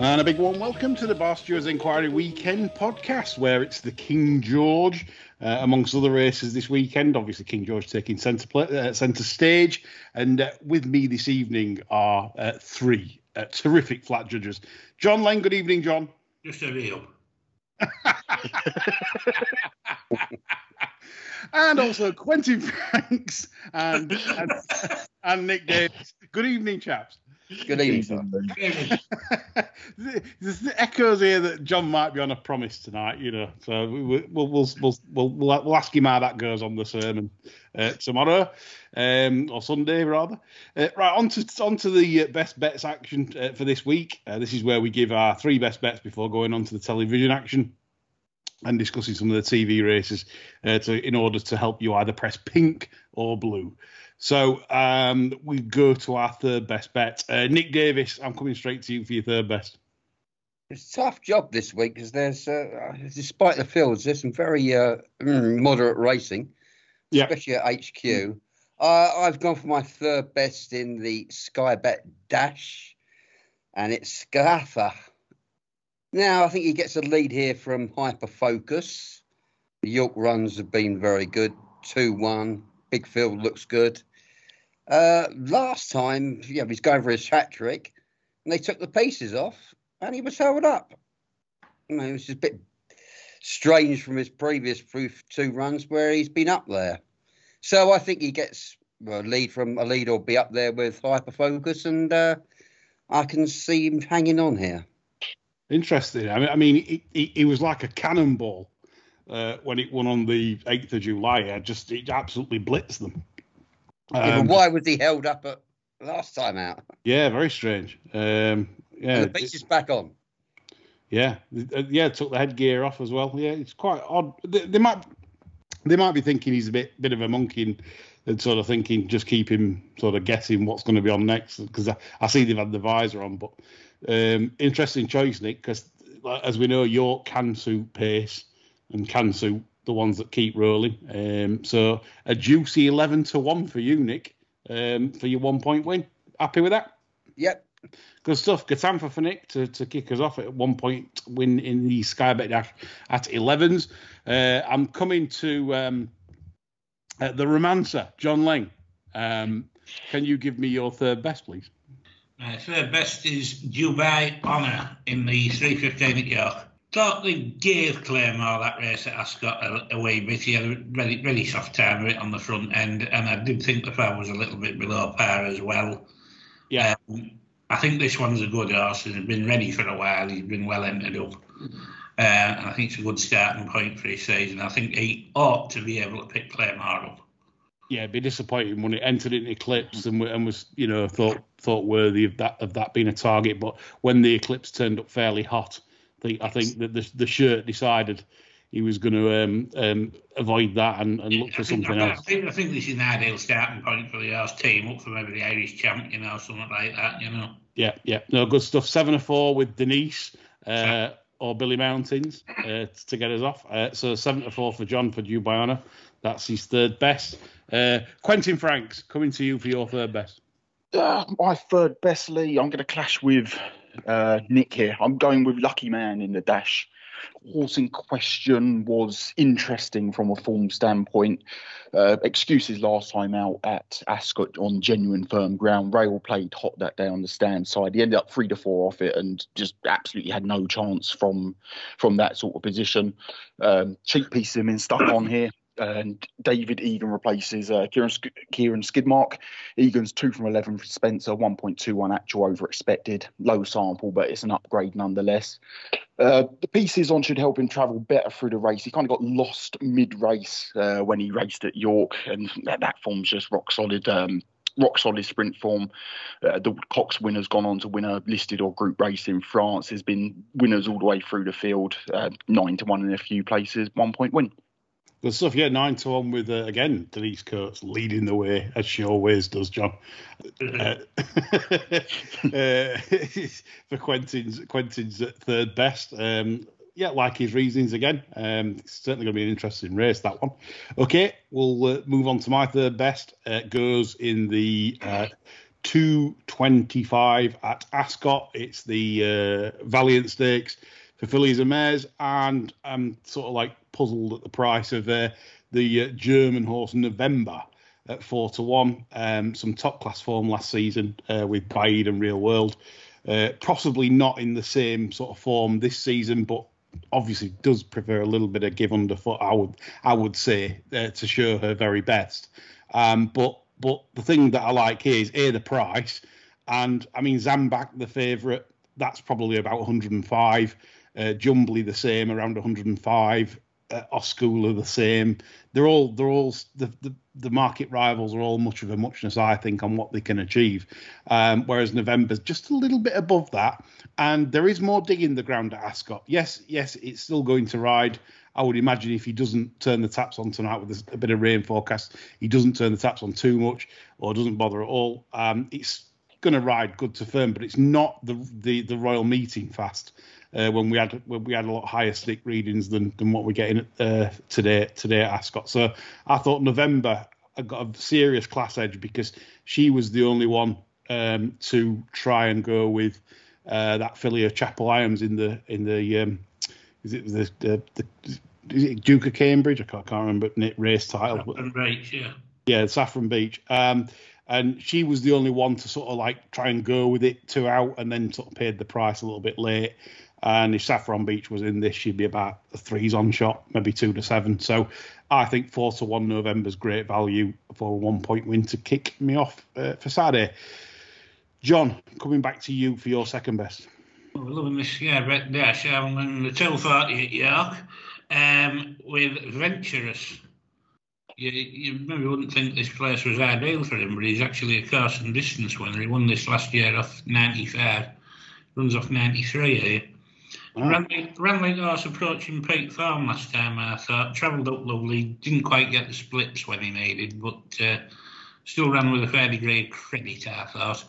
And a big warm welcome to the Bar Stewards Enquiry Weekend podcast, where it's the King George, uh, amongst other races this weekend. Obviously, King George taking centre uh, centre stage, and uh, with me this evening are uh, three uh, terrific flat judges. John Lane, good evening, John. Just a real. and also Quentin Franks and, and, and Nick Davis. Good evening, chaps. Good evening, sir. There's the echoes here that John might be on a promise tonight, you know. So we, we, we'll, we'll, we'll, we'll, we'll ask him how that goes on the sermon uh, tomorrow um, or Sunday, rather. Uh, right, on to, on to the uh, best bets action uh, for this week. Uh, this is where we give our three best bets before going on to the television action and discussing some of the TV races uh, to, in order to help you either press pink or blue. So um, we go to our third best bet. Uh, Nick Davis, I'm coming straight to you for your third best. It's a tough job this week because there's, uh, despite the fields, there's some very uh, moderate racing, especially at HQ. Uh, I've gone for my third best in the Sky Bet Dash, and it's Scaffa. Now, I think he gets a lead here from Hyperfocus. The York runs have been very good 2 1. Big field looks good. Uh, last time, yeah, he's going for his hat trick, and they took the pieces off, and he was held up. You know, it was a bit strange from his previous proof two runs where he's been up there. So I think he gets a lead from a lead or be up there with Hyperfocus, and uh, I can see him hanging on here. Interesting. I mean, I mean, he, was like a cannonball uh, when it won on the 8th of July. I just it absolutely blitzed them. Yeah, but Um, why was he held up at last time out? yeah, very strange. Um, yeah, And the pieces back on. Yeah, Uh, yeah, took the headgear off as well. Yeah, it's quite odd. They, they might they might be thinking he's a bit bit of a monkey and, and sort of thinking just keep him sort of guessing what's going to be on next because I, I see they've had the visor on. But um, interesting choice, Nick, because as we know, York can suit pace and can suit the ones that keep rolling. Um, so a juicy eleven to one for you, Nick, um, for your one point win. Happy with that? Yep. Good stuff. Gatanfa for Nick to, to kick us off at one point win in the Sky Bet Dash at 11s. Uh, I'm coming to um, uh, the Romancer, John Lang. Um, can you give me your third best, please? My third best is Dubai Honour in the 315 at York. Thought they gave Claymore that race at Ascot a, a wee bit. He had a really, very soft time of it on the front end, and I did think the farm was a little bit below par as well. Yeah. Um, I think this one's a good horse. He's been ready for a while. He's been well entered up. Uh, and I think it's a good starting point for his season. I think he ought to be able to pick Claymore up. Yeah, it'd be disappointing when it entered into Eclipse and, and was, you know, thought thought worthy of that of that being a target. But when the Eclipse turned up fairly hot, think I think that the the shirt decided he was going to um, um, avoid that and, and look for I think, something I, else. think, I think this is an ideal starting point for the horse team up for maybe the Irish champion or something like that, you know. Yeah, yeah, no good stuff. Seven or four with Denise uh, or Billy Mountains uh, to get us off. Uh, so seven to four for John for Dubai Honour. That's his third best. Uh, Quentin Franks coming to you for your third best. Uh, my third best Lee, I'm going to clash with uh, Nick here. I'm going with Lucky Man in the dash. Horse in question was interesting from a form standpoint. Uh, excuses last time out at Ascot on genuine firm ground. Rail played hot that day on the stand side. He ended up three to four off it and just absolutely had no chance from from that sort of position. Um, cheap piece of him in stuck on here. And David Egan replaces uh, Kieran, Kieran Skidmark. Egan's two from 11 for Spencer, 1.21 actual over expected. Low sample, but it's an upgrade nonetheless. Uh, the pieces on should help him travel better through the race. He kind of got lost mid race uh, when he raced at York, and that, that form's just rock solid. Um, rock solid sprint form. Uh, the Cox winner's gone on to win a listed or group race in France. There's been winners all the way through the field, uh, nine to one in a few places, one point win. Good stuff, yeah. Nine to one with uh, again Denise Coates leading the way as she always does, John. Uh, uh, for Quentin's Quentin's third best. Um, yeah, like his reasons again. Um, it's certainly going to be an interesting race that one. Okay, we'll uh, move on to my third best. Uh, goes in the uh, 225 at Ascot. It's the uh, Valiant Stakes for fillies and mares, and I'm sort of like puzzled at the price of uh, the uh, German horse November at four to one. Um, some top class form last season uh, with Bide and Real World. Uh, possibly not in the same sort of form this season, but obviously does prefer a little bit of give underfoot. I would I would say uh, to show her very best. Um, but but the thing that I like here is a the price, and I mean Zambak the favourite. That's probably about 105. Uh, Jumbly the same, around 105 uh, Oscula the same. They're all they're all the, the, the market rivals are all much of a muchness, I think, on what they can achieve. Um, whereas November's just a little bit above that, and there is more digging the ground at Ascot. Yes, yes, it's still going to ride. I would imagine if he doesn't turn the taps on tonight with a, bit of rain forecast, he doesn't turn the taps on too much or doesn't bother at all. Um, it's going to ride good to firm, but it's not the the, the royal meeting fast uh, when we had when we had a lot higher stick readings than than what we're getting uh, today today at Ascot. So I thought November I got a serious class edge because she was the only one um, to try and go with uh, that filly of Chapple-Hyam's in the in the um, is it the, the, the is it Duke of Cambridge? I can't, can't remember race title. Saffron Beach, yeah. Yeah, Saffron Beach. Um, and she was the only one to sort of like try and go with it two out, and then sort of paid the price a little bit late. And if Saffron Beach was in this, she'd be about a threes on shot, maybe two to seven. So I think four to one November's great value for a one point win to kick me off uh, for Saturday. John, coming back to you for your second best. Well, we're loving this, yeah, Red Dash. I'm in the 240 at York um, with Venturous. You, you maybe wouldn't think this place was ideal for him, but he's actually a course and distance winner. He won this last year off 95, runs off 93 here. Ranley, Ranley was approaching peak form last time, I thought. Travelled up lovely, didn't quite get the splits when he needed, but uh, still ran with a fair degree of credit, I thought.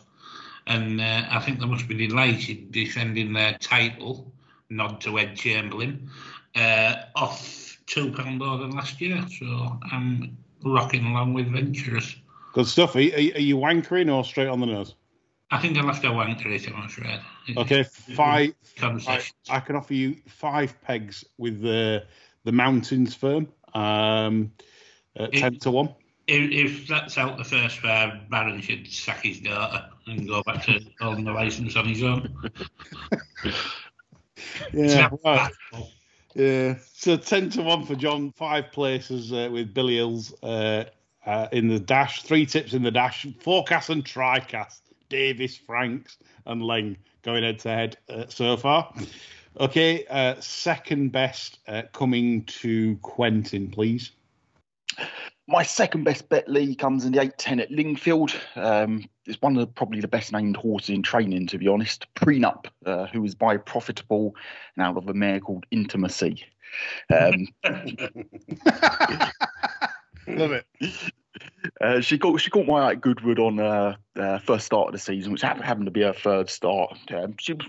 And uh, I think they must be delighted defending their title, nod to Ed Chamberlain, uh, off £2 more than last year. So I'm rocking along with Venturous. Good stuff. Are, are, are you wankering or straight on the nose? I think I'll have to wank it, I'm afraid. Okay, five. I, I, can offer you five pegs with the the mountains firm, um, at if, ten to one. If, if, that's out the first five, Barron should sack his daughter and go back to holding the license on his own. yeah, well, yeah. So ten to one for John. Five places uh, with Billy Hills uh, uh, in the dash. Three tips in the dash. Forecast and tricast. Davis, Franks, and Leng going head to head uh, so far. Okay, uh, second best uh, coming to Quentin, please. My second best bet, Lee, comes in the 8-10 at Lingfield. Um, it's one of the, probably the best named horses in training, to be honest. Prenup, uh, who is by profitable and out of a mare called Intimacy. Um, Love it. Uh, she got she got my at Goodwood on uh, uh, first start of the season, which happened to be her third start. Um, she was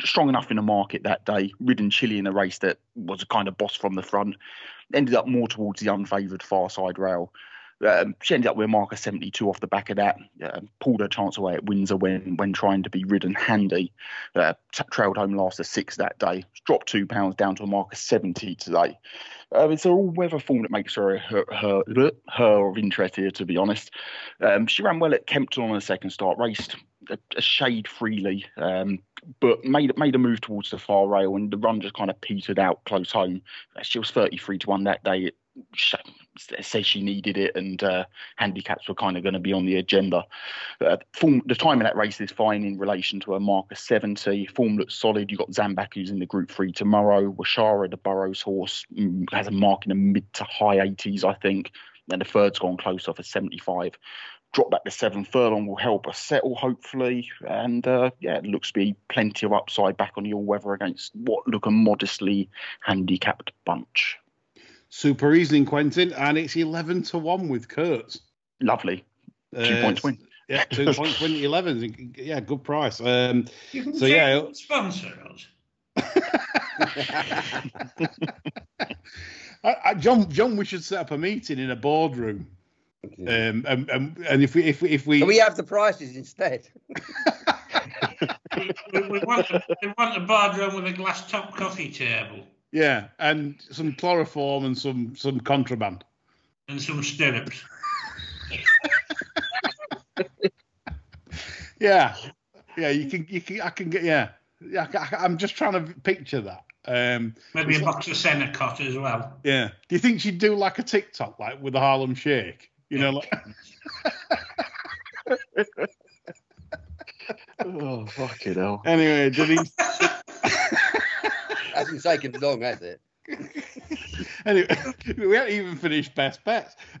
strong enough in the market that day, ridden Chile in a race that was a kind of boss from the front. Ended up more towards the unfavoured far side rail. Um, she ended up with a marker 72 off the back of that. Uh, pulled her chance away at Windsor when when trying to be ridden handy. Uh, t- trailed home last to six that day. Dropped two pounds down to a marker 70 today. Uh, it's an all-weather form that makes her her, her her of interest here, to be honest. Um, she ran well at Kempton on her second start, raced a, a shade freely, um, but made made a move towards the far rail, and the run just kind of petered out close home. She was 33 to one that day. It says she needed it, and uh, handicaps were kind of going to be on the agenda. Uh, form, the time of that race is fine in relation to a marker 70. Form looks solid. You've got Zambak, who's in the Group 3 tomorrow. Washara, the Burrows horse, mm, has a mark in the mid to high 80s, I think. And the third's gone close off at 75. drop back to seven furlong will help us settle, hopefully. And uh, yeah, it looks to be plenty of upside back on all weather against what look a modestly handicapped bunch. Super Riesling, Quentin, and it's 11 to 1 with Kurtz. Lovely. Two Uh, points win. Yeah, two points win 11. Yeah, good price. Um, You can So, yeah. and sponsor us. I, I, John, John, we should set up a meeting in a boardroom. Um, and, and, and if we if we if we, Can we have the prices instead? We, we, want, a, we want a boardroom with a glass top coffee table yeah, and some chloroform and some some contraband. and some stirrups. Yeah, yeah, you can you can I can get yeah. Yeah, I, am just trying to picture that. Um, Maybe a box of Senokot as well. yeah. Do you think she'd do like a TikTok, like with the Harlem Shake? You know, like oh, fucking hell. anyway, Denise. Hasn't taken long, has it? anyway, we haven't even finished best bets.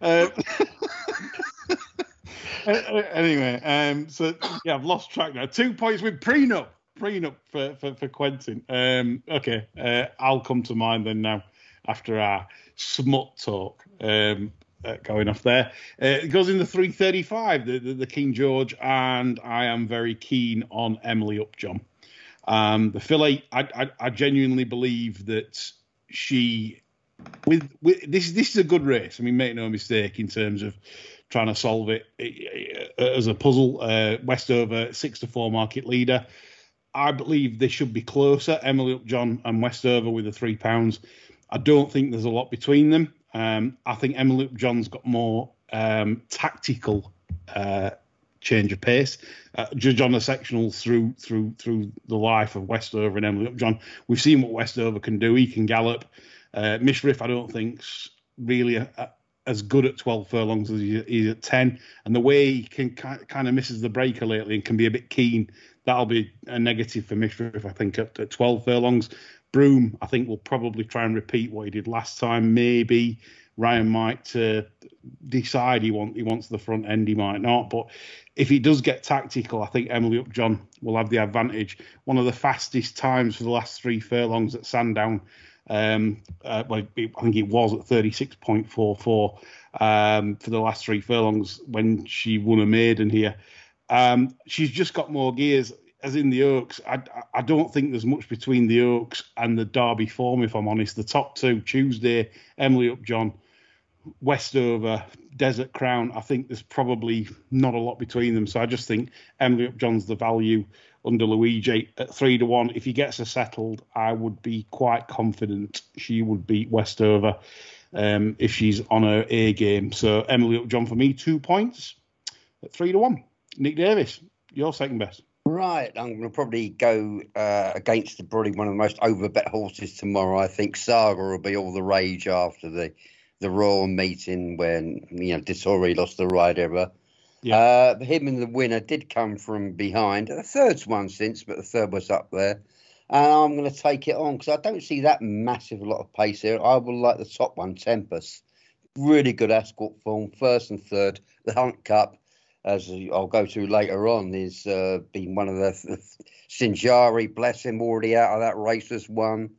Um, anyway, um, so yeah, I've lost track now. Two points with prenup, prenup for for, for Quentin. Um, okay, uh, I'll come to mind then now after our smut talk. Um, uh, going off there, uh, it goes in the 335, the, the the King George, and I am very keen on Emily Upjohn. Um, the fillet, I, I, I genuinely believe that she, with, with this, this is a good race. I mean, make no mistake in terms of trying to solve it uh, as a puzzle. Uh, Westover six to four market leader. I believe they should be closer. Emily Upjohn and Westover with the three pounds. I don't think there's a lot between them. Um, I think Emily Upjohn's got more um, tactical uh, change of pace. Uh, judge on the sectionals through through through the life of Westover and Emily Upjohn. We've seen what Westover can do. He can gallop. Uh, Mishriff, I don't think's really a, a, as good at 12 furlongs as he is at 10. And the way he can kind of misses the breaker lately and can be a bit keen, that'll be a negative for Mishriff, I think, at, at 12 furlongs. Broome, I think, will probably try and repeat what he did last time. Maybe Ryan might uh, decide he want he wants the front end, he might not. But if he does get tactical, I think Emily Upjohn will have the advantage. One of the fastest times for the last three furlongs at Sandown. Um, uh, well, I think it was at 36.44 um, for the last three furlongs when she won a maiden here. Um, she's just got more gears, as in the Oaks. I, I don't think there's much between the Oaks and the Derby form, if I'm honest. The top two, Tuesday, Emily Upjohn, Westover, Desert Crown, I think there's probably not a lot between them. So I just think Emily Upjohn's the value under Luigi at three to one. If he gets her settled, I would be quite confident she would beat Westover um, if she's on her A game. So Emily Upjohn for me, two points at three to one. Nick Davis, your second best. Right, I'm going to probably go uh, against the, probably one of the most overbet horses tomorrow. I think Saga will be all the rage after the the Royal meeting when you know Disori lost the ride ever. Yeah. Uh, him and the winner did come from behind. The third's one since, but the third was up there. And I'm going to take it on because I don't see that massive lot of pace here. I would like the top one, Tempest. Really good Ascot form, first and third. The Hunt Cup, as I'll go to later on, is uh, been one of the Sinjari, bless him, already out of that race has won.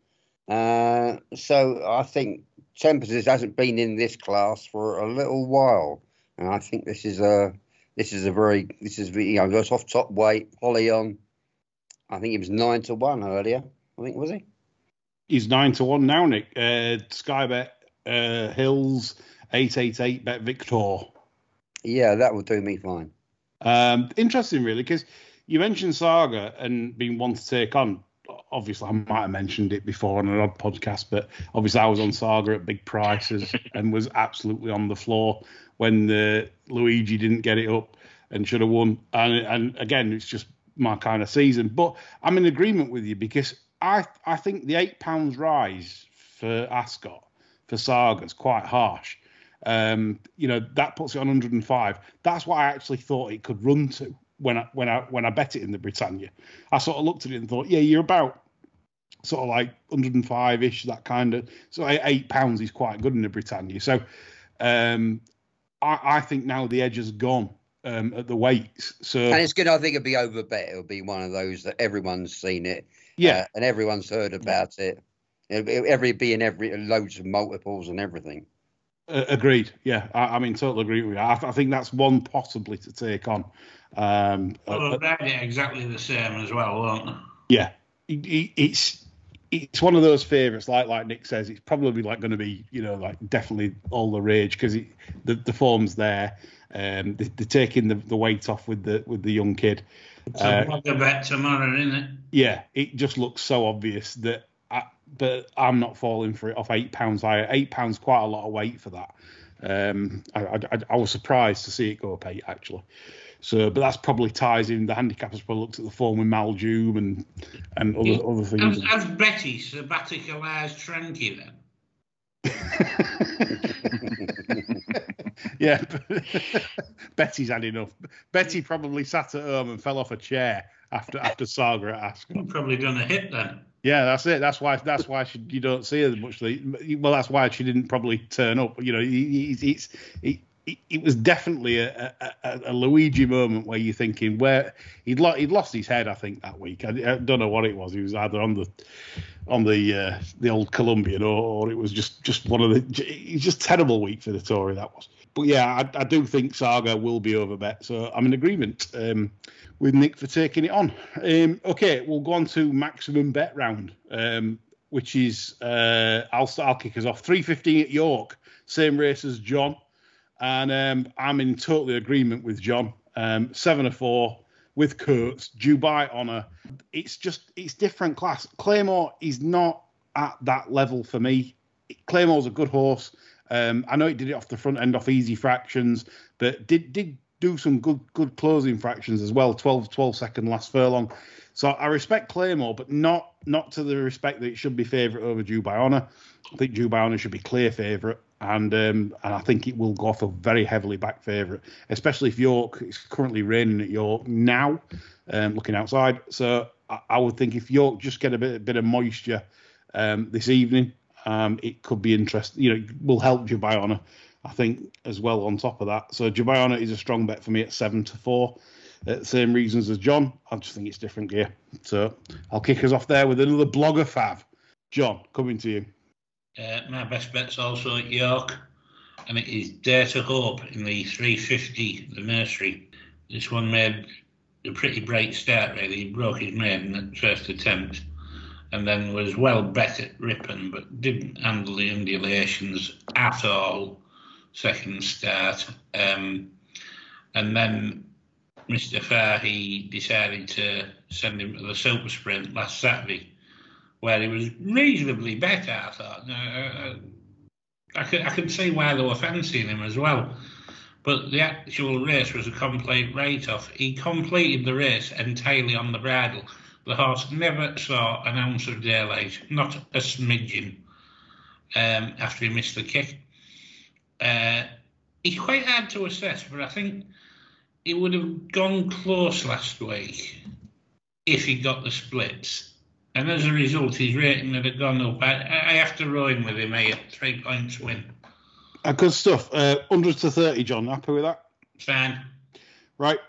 Uh, so I think Tempest hasn't been in this class for a little while, and I think this is a this is a very this is you know goes off top weight. Holly on, I think he was nine to one earlier. I think was he? He's nine to one now, Nick. Uh, Skybet uh, Hills eight eight eight BetVictor. Yeah, that will do me fine. Um, interesting, really, because you mentioned Saga and being one to take on. Obviously, I might have mentioned it before on an odd podcast, but obviously, I was on Saga at big prices and was absolutely on the floor when the Luigi didn't get it up and should have won. And, and again, it's just my kind of season. But I'm in agreement with you because I I think the eight pounds rise for Ascot for Saga is quite harsh. Um, you know that puts it on 105. That's what I actually thought it could run to when I when I when I bet it in the Britannia. I sort of looked at it and thought, yeah, you're about sort of like 105 ish, that kind of. So eight pounds is quite good in the Britannia. So um, I, I think now the edge has gone um, at the weights. So And it's good. I think it'll be over bet. It'll be one of those that everyone's seen it. yeah, uh, and everyone's heard about it. It'll be- Every be in every loads of multiples and everything. uh, agreed. Yeah, I, I mean, totally agree with you. I, I think that's one possibly to take on. Um, uh, Well, they'll exactly the same as well, won't they? yeah, it, it, it's it's one of those favourites. Like like Nick says, it's probably like going to be you know like definitely all the rage because the the form's there. Um, they, they're taking the, the weight off with the with the young kid. It's Uh, a bet tomorrow, isn't it? Yeah, it just looks so obvious that. I, but I'm not falling for it off eight pounds higher. Eight pounds quite a lot of weight for that. Um, I, I, I was surprised to see it go up eight actually. So, but that's probably ties in. The handicappers probably looked at the form with Maljoom and and other other things. Has Betty sabbaticalised Tranky then? yeah, Betty's had enough. Betty probably sat at home and fell off a chair after after Saga at Ascot. Probably done a hit then. Yeah, that's it. That's why. That's why she, you don't see her much. Well, that's why she didn't probably turn up. You know, it, it's it, it, it was definitely a, a, a Luigi moment where you're thinking where he'd lo- he'd lost his head. I think that week. I, I don't know what it was. He was either on the on the uh, the old Colombian or, or it was just just one of the. It's just terrible week for the Tory that was. But yeah, I, I do think Saga will be over bet. So I'm in agreement. Um, with Nick for taking it on. Um, okay, we'll go on to maximum bet round, um, which is uh, I'll I'll kick us off. Three fifteen at York, same race as John, and um, I'm in totally agreement with John. Um, seven or four with Kurtz, Dubai Honor. It's just it's different class. Claymore is not at that level for me. Claymore's a good horse. Um, I know it did it off the front end off easy fractions, but did did do some good good closing fractions as well 12 12 second last furlong so i respect claymore but not not to the respect that it should be favourite over dubai honor i think dubai honor should be clear favourite and um, and i think it will go off a very heavily back favourite especially if york It's currently raining at york now um, looking outside so I, I, would think if york just get a bit, a bit of moisture um, this evening um, it could be interesting you know will help honor I think as well on top of that. So Dubai Honour is a strong bet for me at seven to four. Uh, same reasons as John. I just think it's different gear. So I'll kick us off there with another blogger fav. John, coming to you. Uh, my best bet's also at York, and it is Dare to Hope in the 350, the nursery. This one made a pretty bright start, really. He broke his maiden at first attempt, and then was well bet at Ripon, but didn't handle the undulations at all second start. Um, and then Mr. Fahey decided to send him to the super sprint last Saturday, where he was reasonably better, I thought. Uh, I, could, I could see why they were fancying him as well. But the actual race was a complete write off. He completed the race entirely on the bridle. The horse never saw an ounce of daylight, not a smidgen, um, after he missed the kick. Uh, he's quite hard to assess, but I think he would have gone close last week if he got the splits. And as a result, his rating would have gone up. I, I have to in with him here, three points win. Uh, good stuff. Uh, 100 to 30, John. Happy with that? Fan. Right.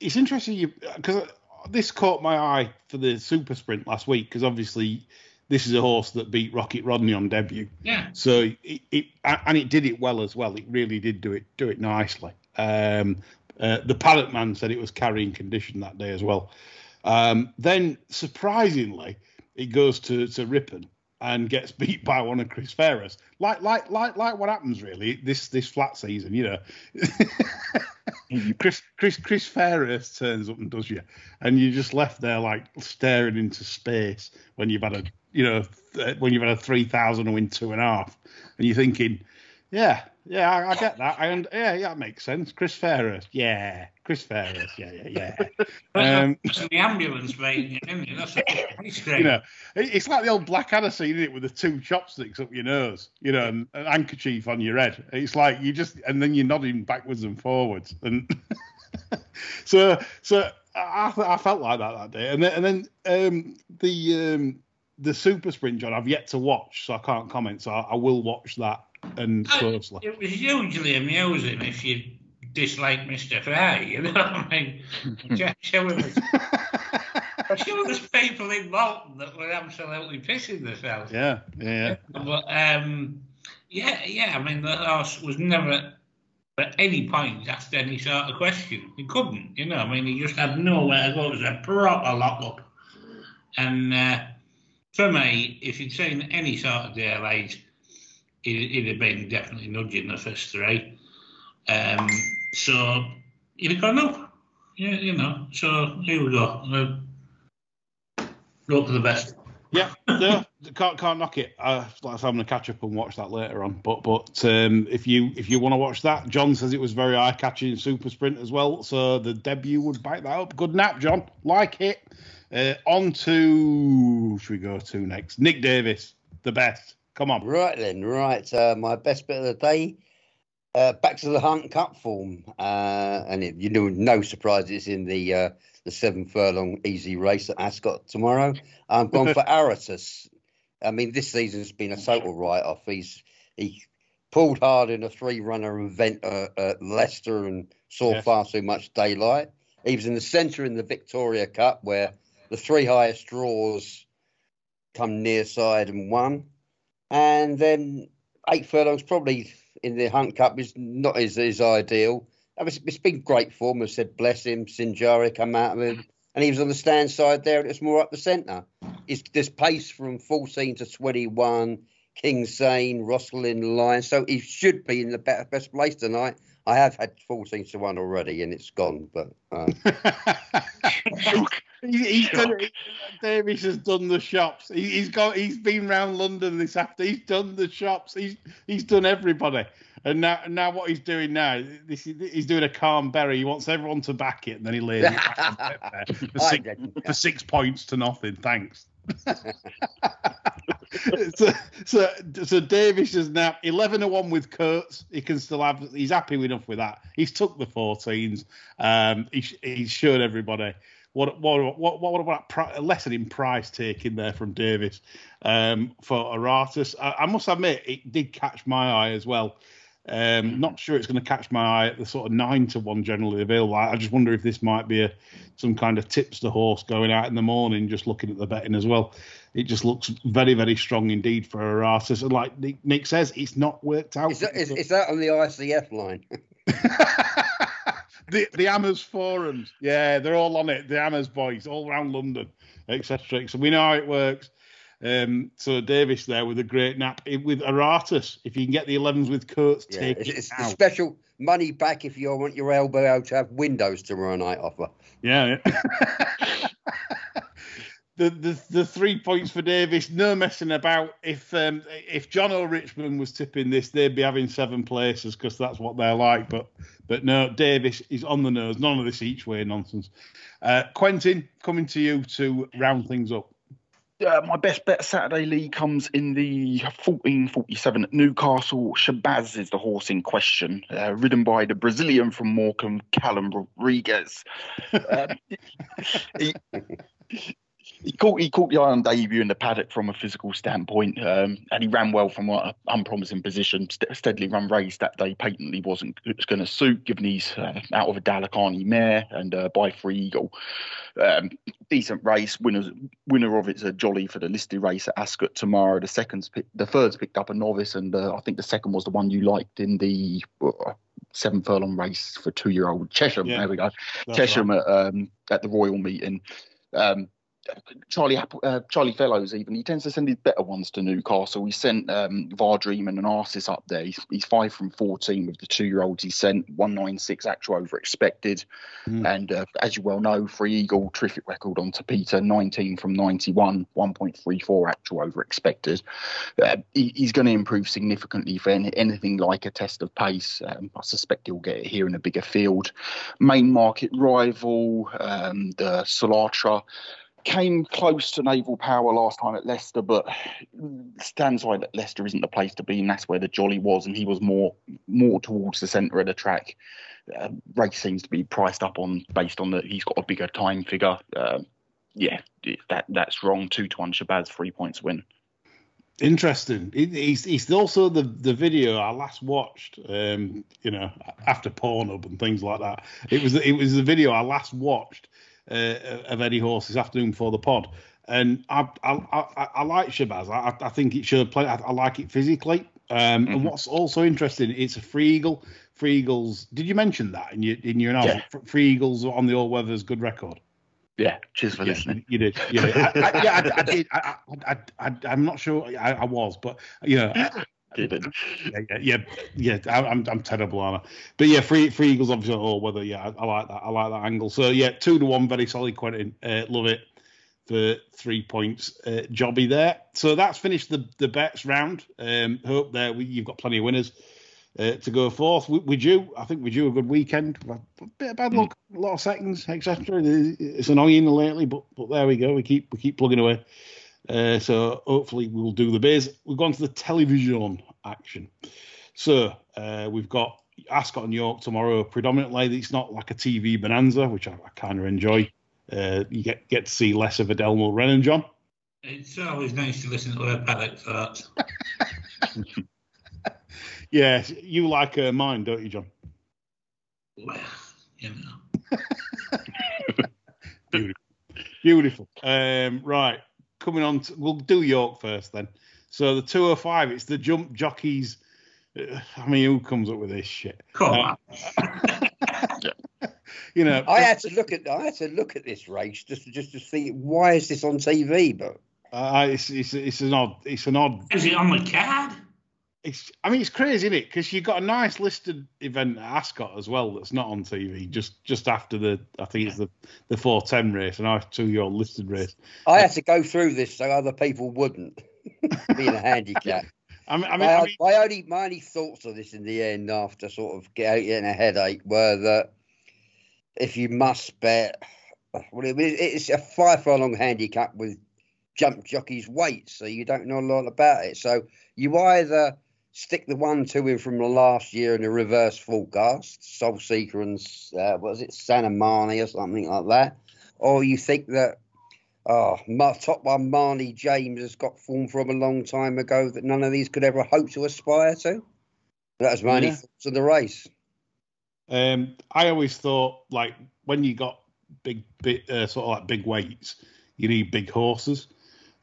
It's interesting because this caught my eye for the super sprint last week because obviously this is a horse that beat Rocket Rodney on debut. Yeah. So it, it and it did it well as well. It really did do it do it nicely. Um, uh, the Paddock man said it was carrying condition that day as well. Um, then surprisingly, it goes to to Ripon and gets beat by one of Chris Ferris. Like like like like what happens really this this flat season, you know. Chris Chris Chris Ferris turns up and does you, and you're just left there like staring into space when you've had a you know th- when you've had a three thousand win two and a half, and you're thinking, yeah, yeah, I, I get that, I yeah, yeah, that makes sense. Chris Ferris, yeah, Chris Ferris, yeah, yeah, yeah. Um, That's the ambulance waiting, isn't it? That's, that's you know, it's like the old Blackadder scene, isn't it, with the two chopsticks up your nose, you know, and an handkerchief on your head. It's like you just, and then you're nodding backwards and forwards, and so, so I, I felt like that that day, and then, and then um, the um, the super sprint, John, I've yet to watch, so I can't comment. So I, I will watch that and closely. It was hugely amusing if you dislike Mr. Fry. You know what I mean? Just show him show there's people in Bolton that were absolutely pissing themselves. yeah, yeah. But um, yeah, yeah. I mean, the horse was never at any point asked any sort of question. He couldn't, you know. I mean, he just had nowhere to go. It was a proper lockup. And uh, for me, if he'd seen any sort of day late, he'd, he'd have been definitely nudging the first three. Um, so he'd have gone up. Yeah, you know. So here we go. Uh, Look for the best. Yeah, yeah, can't can't knock it. Uh, like I said, I'm gonna catch up and watch that later on. But but um, if you if you want to watch that, John says it was very eye catching Super Sprint as well. So the debut would back that up. Good nap, John. Like it. Uh, on to should we go to next? Nick Davis, the best. Come on. Right then, right. Uh, my best bit of the day. Uh, back to the Hunt Cup form, uh, and it, you know, no surprise, it's in the uh, the seven furlong easy race at Ascot tomorrow. I'm gone for Aratus. I mean, this season's been a total write off. He's he pulled hard in a three runner event uh, at Leicester and saw Yes. far too much daylight. He was in the centre in the Victoria Cup where the three highest draws come near side and won. And then eight furlongs probably in the Hunt Cup is not his, his ideal. I mean, it's been great form. I said, bless him. Sinjari come out of him. And he was on the stand side there, and it was more up the centre. It's this pace from 14 to 21, King Sane, Rosalind Lion. So he should be in the better, best place tonight. I have had 14 to 1 already, and it's gone. But uh, He- he's done, Davis has done the shops. He, he's got. He's been round London this after. He's done the shops. He's he's done everybody. And now now what he's doing now? This is, he's doing a calm berry. He wants everyone to back it, and then he lays it back there for, six, for six points to nothing. Thanks. so, so so Davis is now eleven to one with Kurtz. He can still have. He's happy enough with that. He's took the 14s. Um, he, he's showed everybody what what what what about pri- a lesson in price taking there from Davis um, for Aratus? I, I must admit it did catch my eye as well. Um, not sure it's going to catch my eye at the sort of nine to one generally available. I, I just wonder if this might be a some kind of tips tipster horse going out in the morning, just looking at the betting as well. It just looks very very strong indeed for Aratus. And like Nick, Nick says, it's not worked out. is, that, is, is that on the ICF line? the the Hammers forums, yeah, they're all on it. The Hammers boys, all around London, etc. So we know how it works. Um, so Davis there with a great nap It- with Aratus. If you can get the 11s with Kurtz, Yeah, take it's, it it's now. special money back if you want your elbow out to have windows tomorrow night offer. Yeah. the, the the three points for Davis, no messing about. If um, if John O. Richmond was tipping this, they'd be having seven places because that's what they're like. But but no, Davis is on the nose. None of this each way nonsense. Uh, Quentin, coming to you to round things up. Uh, my best bet Saturday Lee comes in the 1447 at Newcastle. Shabazz is the horse in question, uh, ridden by the Brazilian from Morecambe, Callum Rodriguez. Um, he, he caught he caught the eye on debut in the paddock from a physical standpoint, um, and he ran well from an unpromising position. St- steadily run race that day patently wasn't going to suit, given he's uh, out of a Dalakhani mare and uh, by Free Eagle. Um, decent race. Winners winner of it's a jolly for the listed race at Ascot tomorrow. The second's pick, the third's picked up a novice, and uh, I think the second was the one you liked in the uh, seven furlong race for two year old Chesham. Yeah, there we go. Chesham right. at, um, at the Royal meeting. Um, Charlie uh, Charlie Fellowes even he tends to send his better ones to Newcastle. He sent um, Vardream and an Arsis up there. He's, he's five from fourteen with the two year olds. He sent one nine six actual over expected, Mm. and uh, as you well know, Free Eagle terrific record on Peter nineteen from ninety one, one point three four actual over expected. Uh, he, he's going to improve significantly for any, anything like a test of pace. Um, I suspect he'll get it here in a bigger field. Main market rival, um, the Solatra came close to naval power last time at Leicester, but stands by that Leicester isn't the place to be, and that's where the jolly was, and he was more more towards the centre of the track. Uh, race seems to be priced up on based on that he's got a bigger time figure. Um, yeah, that that's wrong. Two to one Shabazz, three points win. Interesting. He's, it's also the, the video I last watched, um, you know, after Pornhub and things like that. It was it was the video I last watched uh, of Eddie Horse this afternoon before the pod, and I I, I, I like Shabazz. I, I think it should play. I, I like it physically. Um, And what's also interesting, it's a free eagle. Free Eagles. Did you mention that in your in your announcement? Free Eagles on the all weathers good record. Yeah, cheers for Yeah, listening. You did. You did. I, I, yeah, I, I did. I, I, I, I, am not sure. I, I was, but you know, Didn't. yeah, yeah, yeah. I'm, I'm terrible on it. But yeah, free, free Eagles obviously. Oh, whether yeah, I, I like that. I like that angle. So yeah, two to one, very solid. Quentin, uh, love it for three points. Uh, jobby there. So that's finished the the bets round. Um, hope there we, you've got plenty of winners. Uh, to go forth, we, we due. I think we do a good weekend. A bit of bad luck, a lot of seconds, etc. It's annoying lately, but but there we go. We keep we keep plugging away. Uh, so hopefully we'll do the biz. We've gone to the television action. So uh, we've got Ascot and York tomorrow. Predominantly, it's not like a TV bonanza, which I, I kind of enjoy. Uh, you get get to see less of Adele Mulrennan and John. It's always nice to listen to her paddock thoughts. Yeah, you like uh, mine, don't you, John? Well, you know. Beautiful. Beautiful. Um, right, coming on. To, we'll do York first then. So the 205, it's the jump jockeys. Uh, I mean, who comes up with this shit? Come Uh, on. You know, I had to look at I had to look at this race just to, just to see why is this on TV, but uh, it's, it's it's an odd it's an odd Is it on the card? It's I mean it's crazy, isn't it? Because you've got a nice listed event at Ascot as well that's not on TV. Just just after the I think it's the the four ten race, a nice two year old listed race. I had to go through this so other people wouldn't. Being a handicap. I mean, I mean, my, I mean my only my only thoughts of this in the end, after sort of getting a headache, were that if you must bet, well, it, it's a five furlong handicap with jump jockeys' weights, so you don't know a lot about it. So you either stick the one two in from the last year in a reverse forecast, Soul Seeker and uh, what was it, Santa Marnie or something like that, or you think that Oh, my top one, Marnie James, has got form from a long time ago that none of these could ever hope to aspire to. That was my only thoughts of the race. Um, I always thought like when you got big, big uh, sort of like big weights, you need big horses.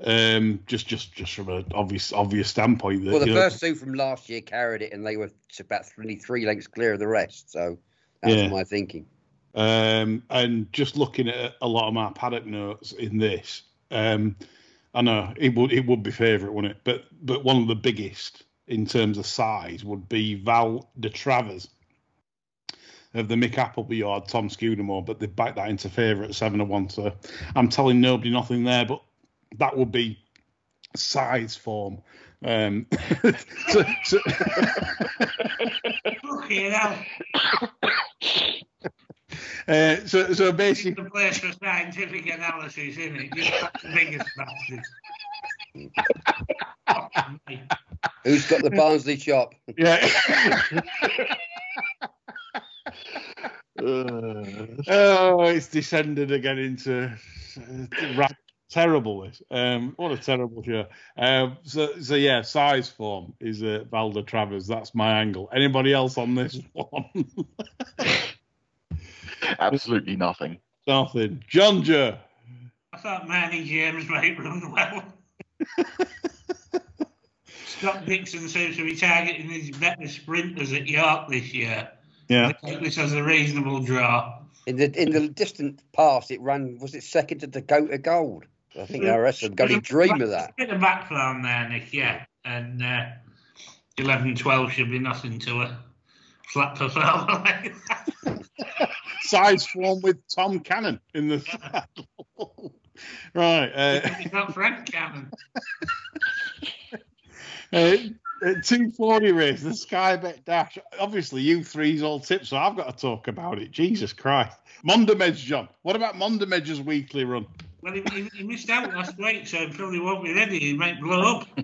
Um, just, just, just from an obvious, obvious standpoint. That, Well, the you know, first two from last year carried it, and they were about three, three lengths clear of the rest. So that's Yeah. my thinking. Um, and just looking at a lot of my paddock notes in this, um, I know it would it would be favourite, wouldn't it? But but one of the biggest in terms of size would be Val de Travers of the Mick Appleby yard, Tom Scudamore, but they backed that into favourite at seven to one. So I'm telling nobody nothing there, but that would be size form. Um, so, so Fucking hell. Uh, so, so basically, The place for scientific analysis, isn't it? Just the biggest bastard. Who's got the Barnsley chop? yeah. Uh, oh, it's descended again into uh, ra- terrible. This, um, what a terrible show. Um, so, so yeah, size form is uh, Val de Travers. That's my angle. Anybody else on this one? absolutely nothing. Nothing. John Joe. I thought Manny James might run well. Scott Dixon seems to be targeting his better sprinters at York this year. Yeah. I take this as a reasonable draw. In the in the distant past, it ran. Was it second to Dakota Gold? I think the rest of them going to dream of that. Bit of background there, Nick, yeah. And uh, 11 12 should be nothing to a flat performer like that. Size form with Tom Cannon in the saddle. right. Uh, He's not Frank Cannon. Uh, uh, 240 race, the Sky Bet Dash. Obviously, you three's all tips, so I've got to talk about it. Jesus Christ. Mondammej, John. What about Mondammej's weekly run? Well, he, he, he missed out last week, so he probably won't be ready. He might blow up.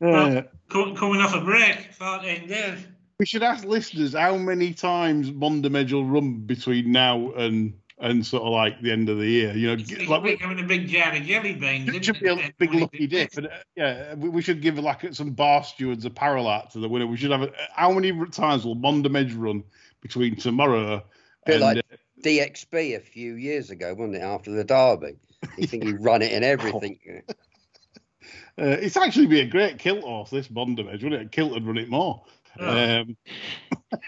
Uh, Co- coming off a break, 14 days. we should ask listeners how many times Mondammej will run between now and and sort of like the end of the year. You know, It's like like, having a big jar of jelly beans. it should isn't be a it? big lucky dip. And, uh, yeah, we, we should give like some bar stewards a parallel art to the winner. We should have a, how many times will Mondammej run between tomorrow Bit and like uh, DXB a few years ago, wasn't it? After the derby, you think he run it in everything. Uh, it's actually be a great kilt horse, this Mondammej, wouldn't it? Kilt would run it more. Oh. Um,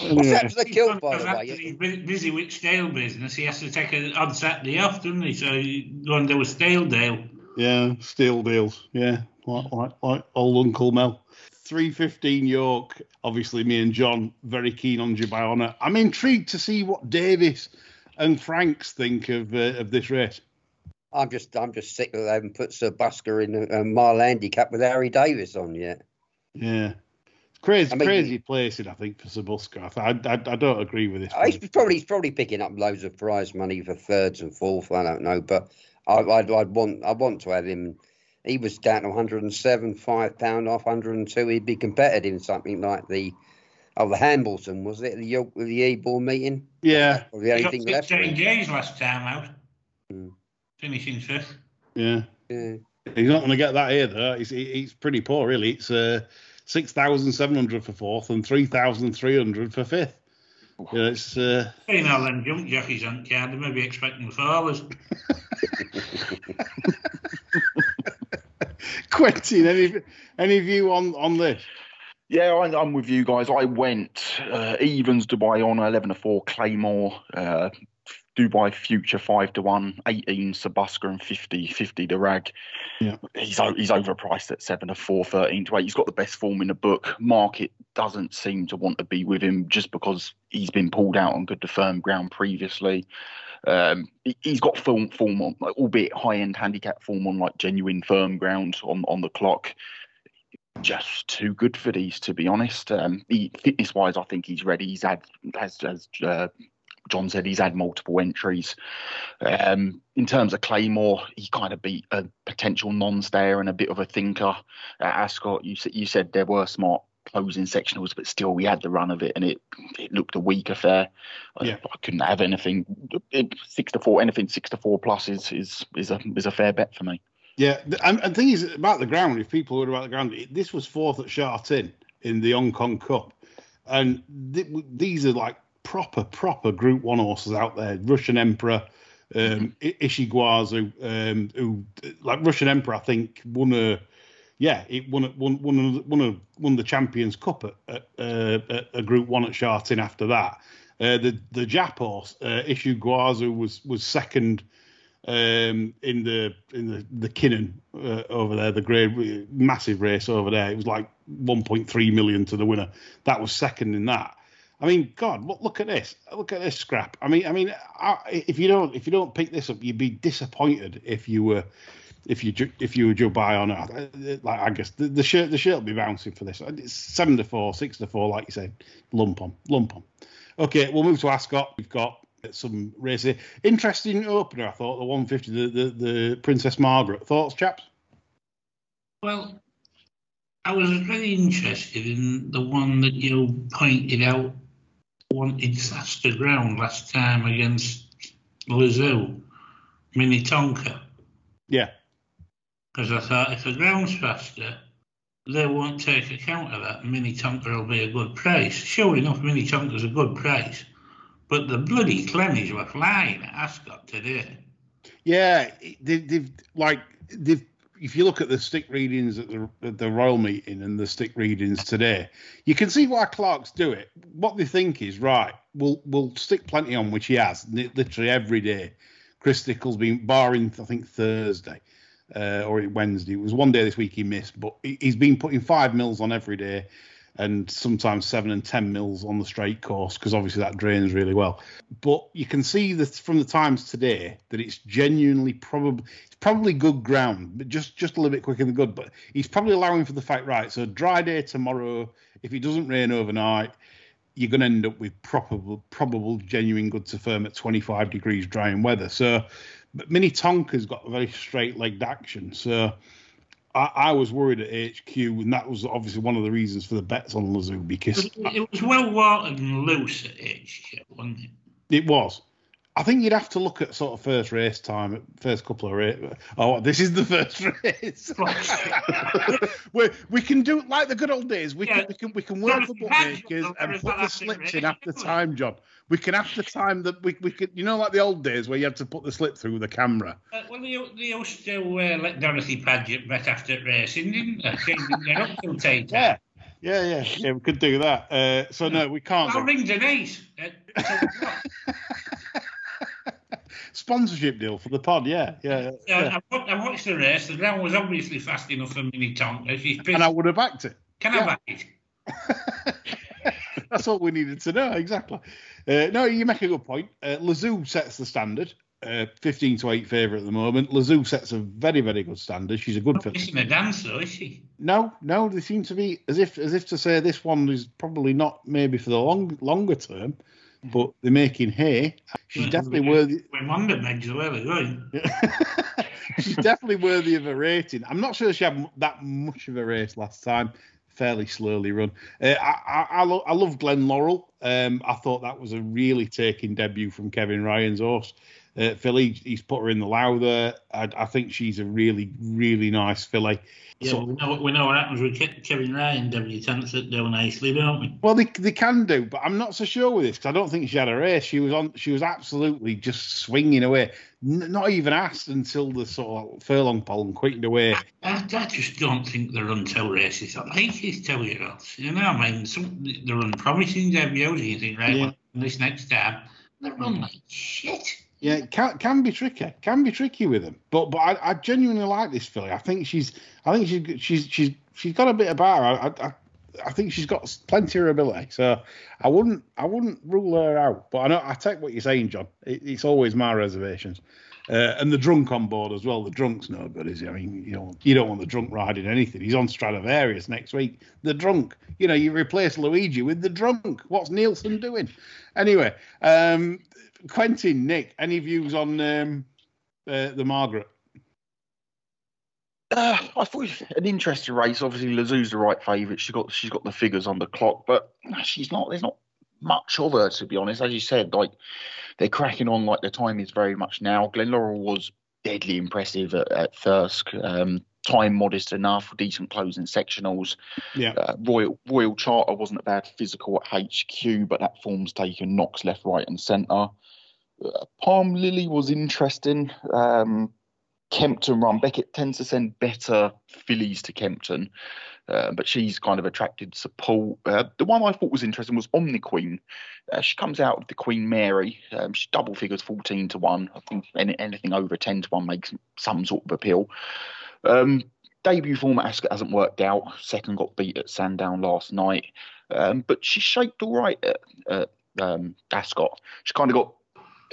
What's happened to the kilt, by Because the way? he's busy with stale business, he has to take an odd Saturday off, doesn't he? So he go and do a stale deal. yeah, steel deals. Yeah, like, like, like old Uncle Mel. 315 York. Obviously, me and John very keen on Honour. I'm intrigued to see what Davis and Franks think of uh, of this race. I'm just, I'm just sick that they haven't put Sir Busker in a, a mile handicap with Harry Davis on yet. Yeah. Crazy, I mean- crazy placing, I think, for Sir Busker. I, I, I don't agree with this. Uh, He's probably, he's probably picking up loads of prize money for thirds and fourth. I don't know, but I, I'd, I'd want, I want to have him. He was down to 107, five pound off 102. He'd be competitive in something like the, oh, the Hambleton was it the York the Ebor meeting? Yeah, Or the He only got thing left. 16 J's last time out, Hmm. finishing fifth. yeah. Yeah. He's not going to get that either. He's, It's, it's pretty poor, really. It's uh, 6,700 for fourth and 3,300 for fifth. Yeah, it's uh, Seeing all them jump jockeys on card, they may be expecting flowers. Quentin. Any any view on on this? Yeah, I, I'm with you guys. I went uh, evens Dubai on 11 to 4 Claymore, uh, Dubai Future 5 to 1, 18 Sir Busker and 50 50 to Rag. Yeah. He's he's overpriced at 7 to 4, 13 to 8. He's got the best form in the book. Market doesn't seem to want to be with him just because he's been pulled out on good to firm ground previously. Um, he- he's got form, form on, like, albeit high end handicap form on like genuine firm ground on, on the clock just too good for these, to be honest. Um, he, fitness wise, I think he's ready. He's had, as, uh, John said, he's had multiple entries. Um, in terms of Claymore, he kind of beat a potential non-stayer and a bit of a thinker at Ascot. You, you said there were smart closing sectionals, but still we had the run of it and it it looked a weak affair. I- Yeah. I, couldn't have anything it, six to four. Anything six to four plus is is is a is a fair bet for me. Yeah, and, and the thing is about the ground. If people were about the ground, it- this was fourth at Sha Tin in the Hong Kong Cup, and th- these are like proper proper Group One horses out there. Russian Emperor, um, Hishi Iguazu, um, who like Russian Emperor, I think won a. Yeah, it won won won won won the Champions Cup at, uh, at a Group One at Sha Tin. After that, uh, the the Jap horse uh, Hishi Iguazu was was second um, in the in the the Kinnan uh, over there, the great massive race over there. It was like 1.3 million to the winner. That was second in that. I mean, God, look, look at this. Look at this scrap. I mean, I mean, I, if you don't if you don't pick this up, you'd be disappointed if you were if you if you were Joe not. Like I guess the, the shirt the shirt will be bouncing for this. It's seven to four, six to four, like you said. Lump on, lump on. Okay, we'll move to Ascot. We've got some racing. Interesting opener, I thought, the 150, the, the, the Princess Margaret. Thoughts, chaps? Well, I was very interested in the one that you pointed out wanted faster ground last time against Lezoo, Minnetonka. Yeah. Because I thought if the ground's faster, they won't take account of that. Minnetonka will be a good price. Sure enough, Minnetonka's a good price. But the bloody Clemmies were flying at Ascot today. Yeah, they, they've like they've. If you look at the stick readings at the, at the Royal meeting and the stick readings today, you can see why Clark's do it. What they think is right. We'll we'll stick plenty on, which he has literally every day. Chris Stickels been barring, I think Thursday uh, or Wednesday. It was one day this week he missed, but he- he's been putting five mils on every day, and sometimes seven and ten mils on the straight course because obviously that drains really well. But you can see that from the times today that it's genuinely probably it's probably good ground, but just just a little bit quicker than good. But he's probably allowing for the fact right. So dry day tomorrow. If it doesn't rain overnight, you're going to end up with probable, probable, genuine good to firm at 25 degrees drying weather. So, but Minnetonka's got a very straight legged action. So, I, I was worried at HQ, and that was obviously one of the reasons for the bets on Lezoo because It it was well watered and loose at HQ, wasn't it? it was. I think you'd have to look at sort of first race time, first couple of race. Oh, this is the first race. we we can do like the good old days. We Yeah. can we can we can work for bookmakers and put the slips in after time, John. We can after time that we we could you know like the old days where you had to put the slip through the camera. Uh, well, they, they used to uh, let Dorothy Paget bet after racing, didn't they? Changing their up till take Yeah. Yeah, yeah, yeah. We could do that. Uh, so no, we can't. I'll ring Denise. So- Sponsorship deal for the pod. Yeah, yeah. Yeah, yeah. I, watched the race. The ground was obviously fast enough for Minnetonka. She's pissed. And I would have backed it. Can yeah. I back it? That's all we needed to know. Exactly. Uh, no, you make a good point. Uh, Lezoo sets the standard. Uh, 15 to 8 favourite at the moment. Lezoo sets a very, very good standard. She's a good filly. missing a dance, though, is she? No, no, they seem to be as if as if to say this one is probably not maybe for the long longer term, but they're making hay. She's definitely worthy. We're Monday, Megs, where we're. She's definitely worthy of a rating. I'm not sure she had that much of a race last time. Fairly slowly run. Uh, I I, I, lo- I love Glenn Laurel. Um, I thought that was a really taking debut from Kevin Ryan's horse. Uh, filly, he's put her in the Lowther. I, I think she's a really, really nice filly. Yeah, So- we know we know what happens with Ke- Kevin Ryan debutants that do nicely, don't we? Well, they, they can do, but I'm not so sure with this because I don't think she had a race. She was on. She was absolutely just swinging away, N- not even asked until the sort of furlong pole and quickened away. I, I just don't think the run two races. I like these two year olds. You know, I mean, some, they run promising debuts, you think, right, Yeah. well, this next time, they run like shit. Yeah, can can be tricky. Can be tricky with them. But but I, I genuinely like this filly. I think she's I think she's she's she's she's got a bit about her. I, I I think she's got plenty of ability. So I wouldn't I wouldn't rule her out. But I know I take what you're saying, John. It, it's always my reservations. Uh, and the drunk on board as well. The drunk's no good, is he? I mean, you know, you don't want the drunk riding anything. He's on Stradivarius next week. The drunk, you know, you replace Luigi with the drunk. What's Nielsen doing? Anyway, um, Quentin, Nick, any views on um, uh, the Margaret? Uh, I thought it was an interesting race. Obviously, Lezoo's the right favourite. She got she's got the figures on the clock, but she's not. There's not much of her to be honest. As you said, like they're cracking on. Like the time is very much now. Glen Laurel was deadly impressive at, at Thirsk. Um, time modest enough, decent closing sectionals. Yeah. Uh, Royal Royal Charter wasn't a bad physical at HQ, but that form's taken knocks left, right, and centre. Uh, Palm Lily was interesting. Um, Kempton run. Beckett tends to send better fillies to Kempton, uh, but she's kind of attracted support. Uh, the one I thought was interesting was Omni Queen. Uh, she comes out of the Queen Mary. Um, she double figures 14 to 1. I think any, anything over 10 to 1 makes some sort of appeal. Um, debut form at Ascot hasn't worked out. Second got beat at Sandown last night. Um, but she shaped all right at, at um, Ascot. She kind of got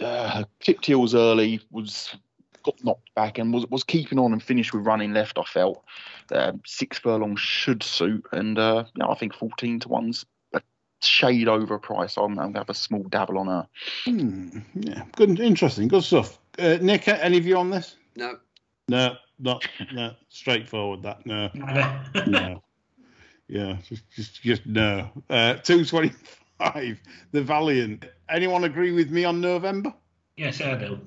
uh, clipped heels early, was got knocked back and was was keeping on and finished with running left. I felt um, six furlongs should suit, and uh, yeah, I think fourteen to one's a shade over price. I'm, I'm gonna have a small dabble on her. Hmm, yeah, good, interesting, good stuff. Uh, Nick, any view on this? No. No, not no, straightforward. That no, no. Yeah, just just just no. Uh, Two twenty five. The Valiant. Anyone agree with me on November? yes, I do.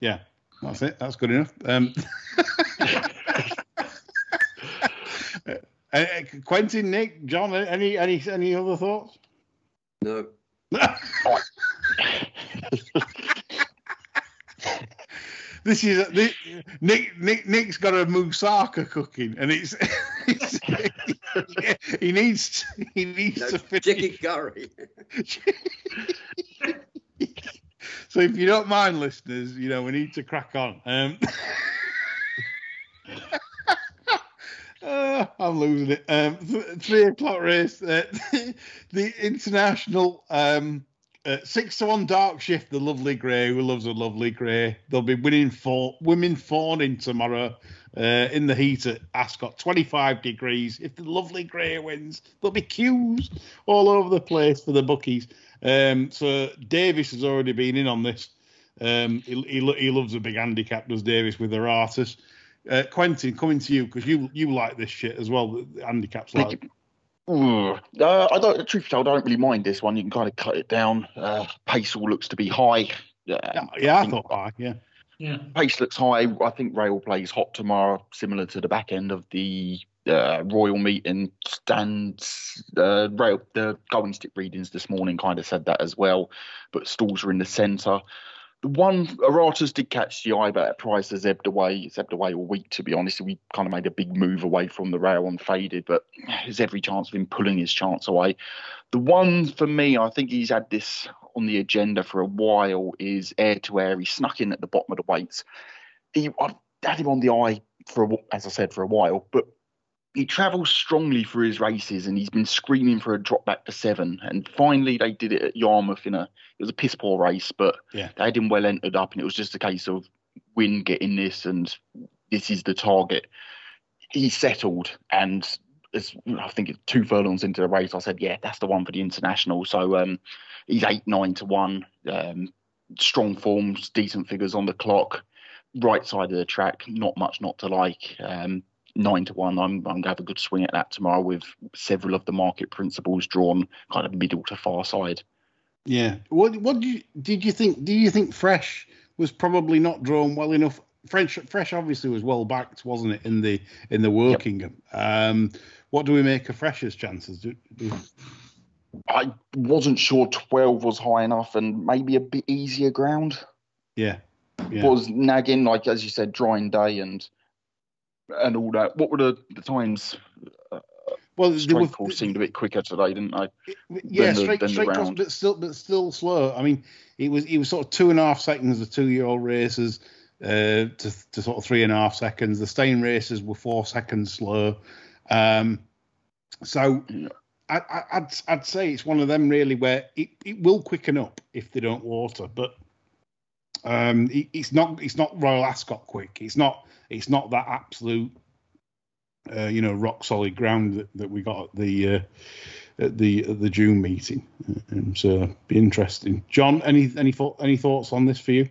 Yeah, that's it. That's good enough. Um, uh, Quentin, Nick, John, any any any other thoughts? No. this is this, Nick. Nick Nick's got a moussaka cooking, and it's, it's he needs he needs no to finish. chicken curry. so if you don't mind, listeners, you know we need to crack on. Um, uh, I'm losing it. Um, th- three o'clock race. Uh, the international um, uh, six to one dark shift. The lovely grey. Who loves a lovely grey? They'll be winning for women fawning tomorrow. Uh, in the heat at Ascot, 25 degrees. If the lovely grey wins, there'll be queues all over the place for the bookies. Um, so Davis has already been in on this. Um, he, he, he loves a big handicap, does Davis with her artist. uh, Quentin, coming to you because you you like this shit as well. The, the handicaps like. Ugh. Uh, I don't. Truth told, I don't really mind this one. You can kind of cut it down. Uh, pace all looks to be high. Uh, Yeah, yeah, I think- thought that. Yeah, Yeah. pace looks high. I think Rail plays hot tomorrow, similar to the back end of the uh, Royal meeting. Stands uh, Rail the going stick readings this morning kind of said that as well, but stalls are in the centre. The one Aratas did catch the eye, but at price has ebbed away. It's ebbed away all week, to be honest. We kind of made a big move away from the rail and faded, but there's every chance of him pulling his chance away. The one for me, I think he's had this on the agenda for a while, is air to air. He snuck in at the bottom of the weights. He, I've had him on the eye for, a, as I said, for a while, but he travels strongly for his races and he's been screaming for a drop back to seven. And finally, they did it at Yarmouth in a, it was a piss poor race, but Yeah. they had him well entered up and it was just a case of win, getting this, and this is the target. He settled and as I think it's two furlongs into the race, I said, yeah, that's the one for the international. So um, he's eight, nine to one, um, strong forms, decent figures on the clock, right side of the track, not much not to like. Um, nine to one, I'm, I'm going to have a good swing at that tomorrow with several of the market principles drawn kind of middle to far side. yeah. What what do you, did you think? Do you think Fresh was probably not drawn well enough? Fresh Fresh obviously was well backed, wasn't it, in the in the working? Um, what do we make of Fresh's chances? Do, do, I wasn't sure 12 was high enough and maybe a bit easier ground. yeah, yeah. Was nagging, like as you said, drying day and and all that. What were the, the times? well, there Straight were- course seemed a bit quicker today, didn't they? yeah, the- straight the straight round. but still but still slow. I mean, it was it was sort of two and a half seconds the two year old races uh, to to sort of three and a half seconds. The Stain races were four seconds slow. Um, so Yeah. I, I, I'd I'd say it's one of them really where it, it will quicken up if they don't water, but um, it, it's not it's not Royal Ascot quick. It's not it's not that absolute uh, you know rock solid ground that, that we got at the uh, at the at the June meeting, and so be interesting. John, any any thought any thoughts on this for you?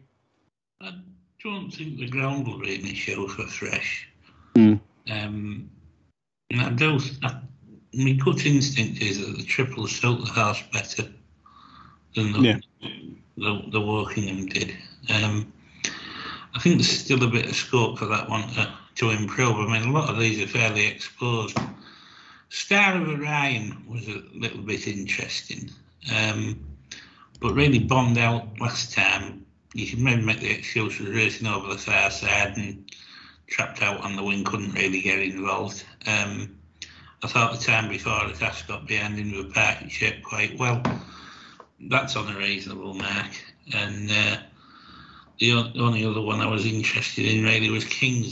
I don't think the ground will really show for fresh. Hmm. Um, and I do. I, my gut instinct is that the triple soaked the house better than the Yeah. the, the Wokingham did. Um, I think there's still a bit of scope for that one to, to improve. I mean, a lot of these are fairly exposed. Star of Orion was a little bit interesting, um, but really bombed out last time. You can maybe make the excuse was racing over the far side and trapped out on the wing, couldn't really get involved. Um, I thought the time before the Cash got behind him with parking shape quite well. That's on a reasonable mark. And uh, the only other one I was interested in really was King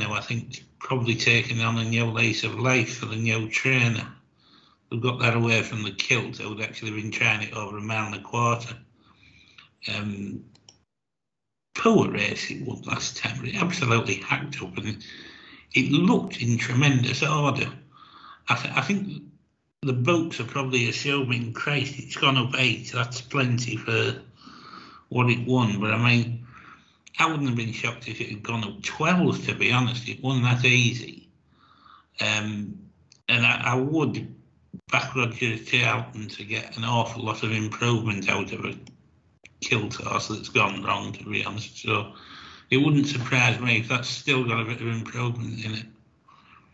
who I think probably taking on a new lease of life for the new trainer. We got that away from the kilt, who'd actually been trying it over a mile and a quarter. Um, poor race it was last time, it absolutely hacked up and it looked in tremendous order. I, th- I think the boats are probably assuming, Christ, it's gone up eight, that's plenty for what it won. But I mean, I wouldn't have been shocked if it had gone up 12, to be honest. It wasn't that easy. Um, and I, I would back Roger Charlton to get an awful lot of improvement out of a kilt horse that's gone wrong, to be honest. So it wouldn't surprise me if that's still got a bit of improvement in it.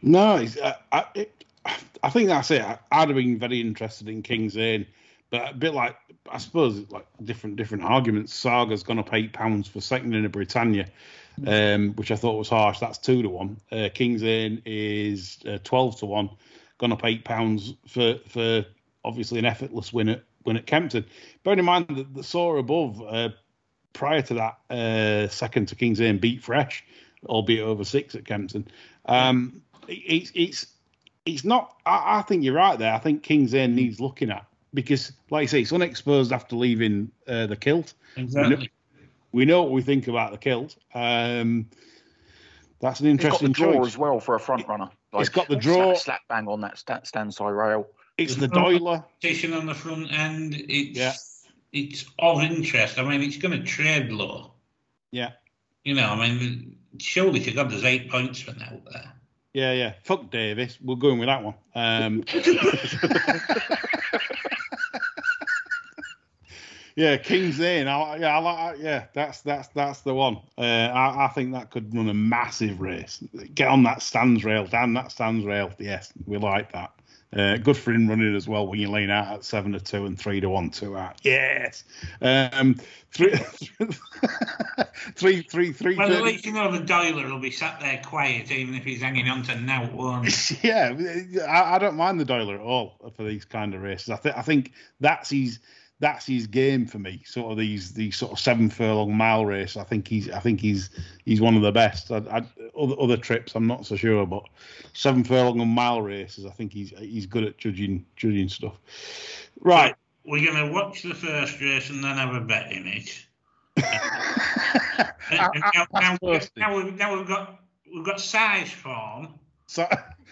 No, it's, I, it, I think that's it. I, I'd have been very interested in King's Inn, but a bit like I suppose like different different arguments. Saga's gone up eight pounds for second in a Britannia, um, which I thought was harsh. That's two to one. Uh, King's Inn is uh, twelve to one, gone up eight pounds for for obviously an effortless win at win at Kempton. Bearing in mind that the saw above uh, prior to that uh, second to King's Inn beat Fresh, albeit over six at Kempton. Um, it- it's it's it's not. I, I think you're right there. I think King's Inn needs looking at because, like I say, it's unexposed after leaving uh, the kilt. Exactly. We know what we think about the kilt. Um, that's an It's got interesting the draw choice. as well for a front runner. It's got the draw. Slap, slap bang on that sta- stand side rail. It's the Doyler. Position on the front end, it's Yeah. it's of interest. I mean, it's going to trade low. Yeah. You know, I mean, surely to God, there's eight points for now there. Yeah, yeah. Fuck Davis. We're going with that one. Um, yeah, King's Lane. I, yeah, I like. Yeah, that's that's that's the one. Uh, I, I think that could run a massive race. Get on that stands rail, down that stands rail. Yes, we like that. Uh, good for him running as well when you lean out at seven to two and three to one two out. Yes. Um, three, three, three, three. Well, at least you know the Doyler will be sat there quiet, even if he's hanging on to now one. yeah, I, I, don't mind the Doyler at all for these kind of races. I think I think that's his that's his game for me. Sort of these these sort of seven furlong mile race. I think he's I think he's he's one of the best. I, I, other other trips, I'm not so sure, but seven furlong and mile races, I think he's he's good at judging judging stuff. Right, we're gonna watch the first race and then have a bet in it. now, now, now, we've, now we've got we've got size form. So,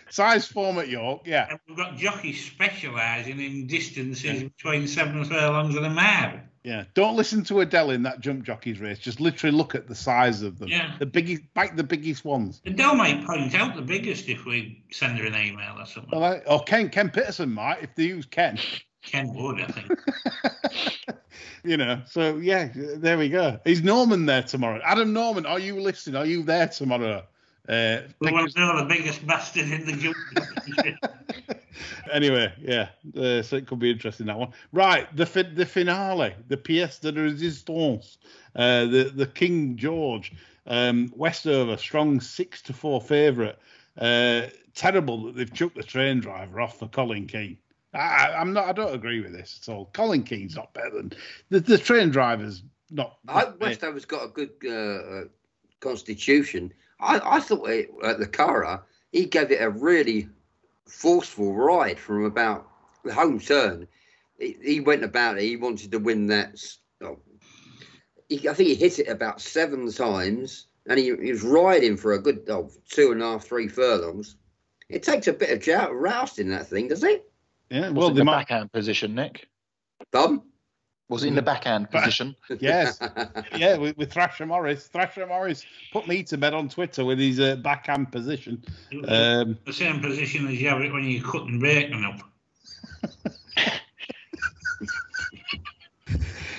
size form at York, yeah. And we've got jockeys specialising in distances yeah. between seven furlongs and a mile. Yeah, don't listen to Adele in that jump jockeys race. Just literally look at the size of them. Yeah, the biggest, bite the biggest ones. Adele might point out the biggest if we send her an email or something. Well, or Ken, Ken Pitterson might if they use Ken. Ken would, I think. you know, so yeah, there we go. Is Norman there tomorrow? Adam Norman, are you listening? Are you there tomorrow? Uh, we want to know the biggest bastard in the jump. anyway, yeah, uh, so it could be interesting that one. Right, the fi- the finale, the pièce de résistance, uh, the the King George, um, Westover, strong six to four favourite. Uh, terrible that they've chucked the train driver off for Colin Keane. I, I'm not. I don't agree with this at all. Colin Keane's not better than the, the train driver's not. I, hope Westover's got a good uh, uh, constitution. I, I thought it, at the Curragh, he gave it a really forceful ride from about the home turn. He, he went about it. He wanted to win that. Oh, he, I think he hit it about seven times, and he, he was riding for a good oh, two and a half, three furlongs. It takes a bit of joust, rousting that thing, does it? Yeah, well, the might... backhand position, Nick. Bum? Was it in the backhand position? yes. Yeah, with, with, Thrasher Morris. Thrasher Morris put me to bed on Twitter with his uh, backhand position. Um, the same position as you have it when you're cutting bacon up.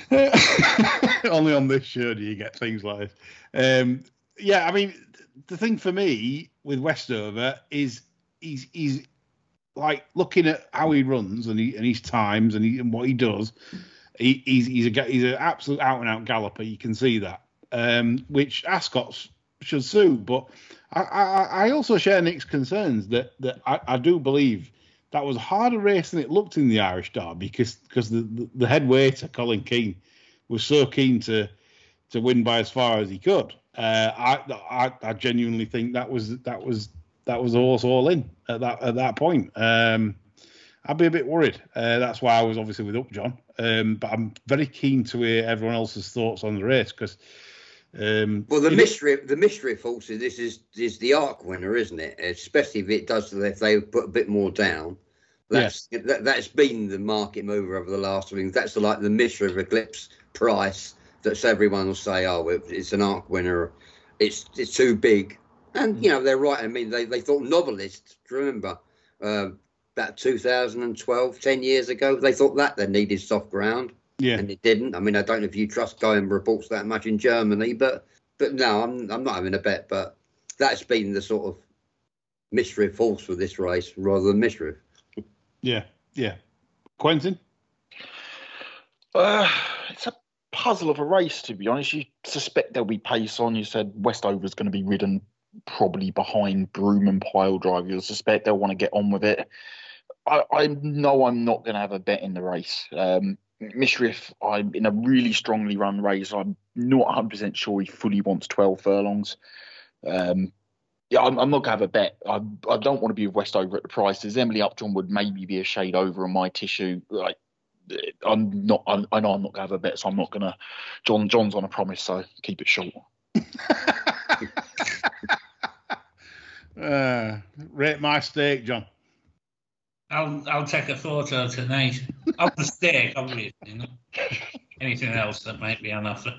Only on this show do you get things like this. Um, yeah, I mean, the thing for me with Westover is he's he's like looking at how he runs and he and his times and, he, and what he does he, he's he's a he's an absolute out and out galloper. You can see that, um, which Ascot should sue. But I, I, I, also share Nick's concerns that that I, I, do believe that was a harder race than it looked in the Irish Derby because because the, the, the head waiter Colin Keane was so keen to to win by as far as he could. Uh, I, I, I genuinely think that was that was that was horse all in at that at that point. Um, I'd be a bit worried. Uh, that's why I was obviously with Upjohn. Um, but I'm very keen to hear everyone else's thoughts on the race because. Um, well, the mystery, know, the mystery of course, is this is is the arc winner, isn't it? Especially if it does, if they put a bit more down. That's yes. that, has been the market mover over the last. I mean, that's the, like the mystery of Eclipse price. That's everyone will say, oh, it's an arc winner. It's it's too big, and you know they're right. I mean, they, they thought Novellist's. Remember, uh, about 2012, 10 years ago. They thought that they needed soft ground. Yeah. And it didn't. I mean, I don't know if you trust Guardian reports that much in Germany, but but no, I'm I'm not having a bet. But that's been the sort of mystery force for this race rather than mystery. yeah, yeah. Quentin? Uh, it's a puzzle of a race, to be honest. You suspect there'll be pace on. You said Westover's going to be ridden probably behind Broome and Pyledriver. You'll suspect they'll want to get on with it. I, I know I'm not going to have a bet in the race. Um, Mishriff, I'm in a really strongly run race. I'm not 100% sure he fully wants 12 furlongs. Um, yeah, I'm, I'm, not going to have a bet. I, I don't want to be with Westover at the prices. Emily Upjohn would maybe be a shade over on my tissue. Like, I'm not. I'm, I know I'm not going to have a bet, so I'm not going to. John John's on a promise, so keep it short. uh, rate my steak, John. I'll I'll take a photo tonight of the steak, obviously. Not anything else that might be on offer.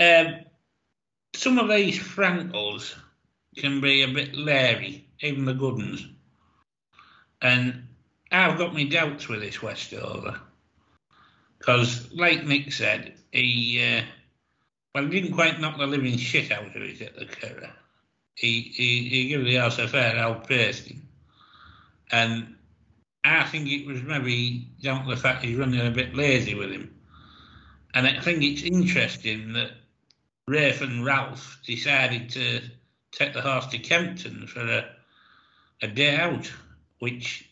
Um, some of these Frankels can be a bit leery, even the good ones. And I've got my doubts with this Westover. Because, like Nick said, he, uh, well, he didn't quite knock the living shit out of it at the Curragh. He, he, he gave the house a fair old. And I think it was maybe down to the fact he's running a bit lazy with him. And I think it's interesting that Rafe and Ralph decided to take the horse to Kempton for a, a day out, which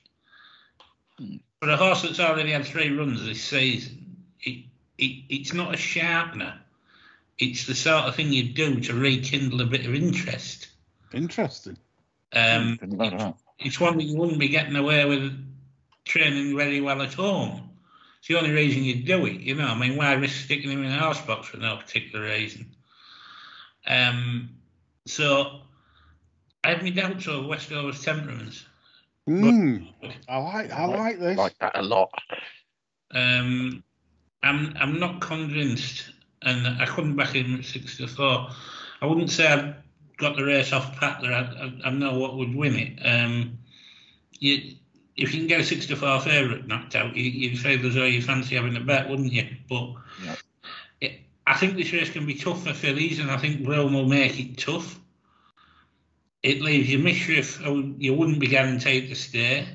for a horse that's already had three runs this season, it, it it's not a sharpener. It's the sort of thing you do to rekindle a bit of interest. Interesting. Um, Didn't know that. it's one that you wouldn't be getting away with training very well at home. It's the only reason you do it, you know. I mean, why risk sticking him in a horse box for no particular reason? Um, so I have my doubts over Westover's temperaments. Mm, I like I like this. Like that a lot. Um, I'm I'm not convinced, and I couldn't back him at six to four. I wouldn't say I've got the race off pat there. I, I, I know what would win it. Um, you, if you can get a six to four favourite knocked out, you, you'd feel as though you fancy having a bet, wouldn't you? But Yep. it, I think this race can be tough for fillies, and I think Rome will make it tough. It leaves you Mishriff, who you wouldn't be guaranteed to stay.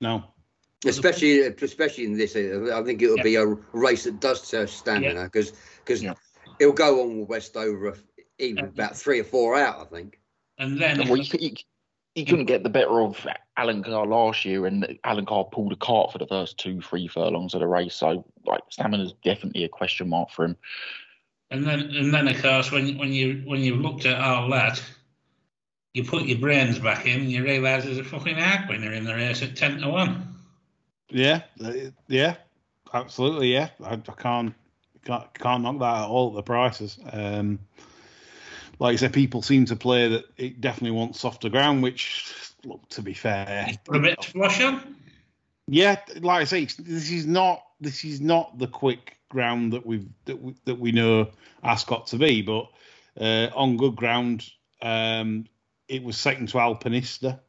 No. Especially, especially in this, I think it will be a race that does test stamina because because Yeah. it'll go on with Westover even Yeah. about three or four out, I think. And then Well, you, you, you couldn't get the better of Alan Carr last year, and Alan Carr pulled a cart for the first two, three furlongs of the race. So, like, stamina's definitely a question mark for him. And then, and then, of course, when when you when you've looked at all that, you put your brains back in and you realise there's a fucking hard winner in the race at ten to one. Yeah, yeah, absolutely. Yeah, I, I can't, can't can't knock that at all. The prices, um, like I said, people seem to play that it definitely wants softer ground. Which, look, to be fair, a bit of flush on. yeah, like I say, this is not this is not the quick ground that we've that we, that we know Ascot to be, but uh, on good ground, um, it was second to Alpinista,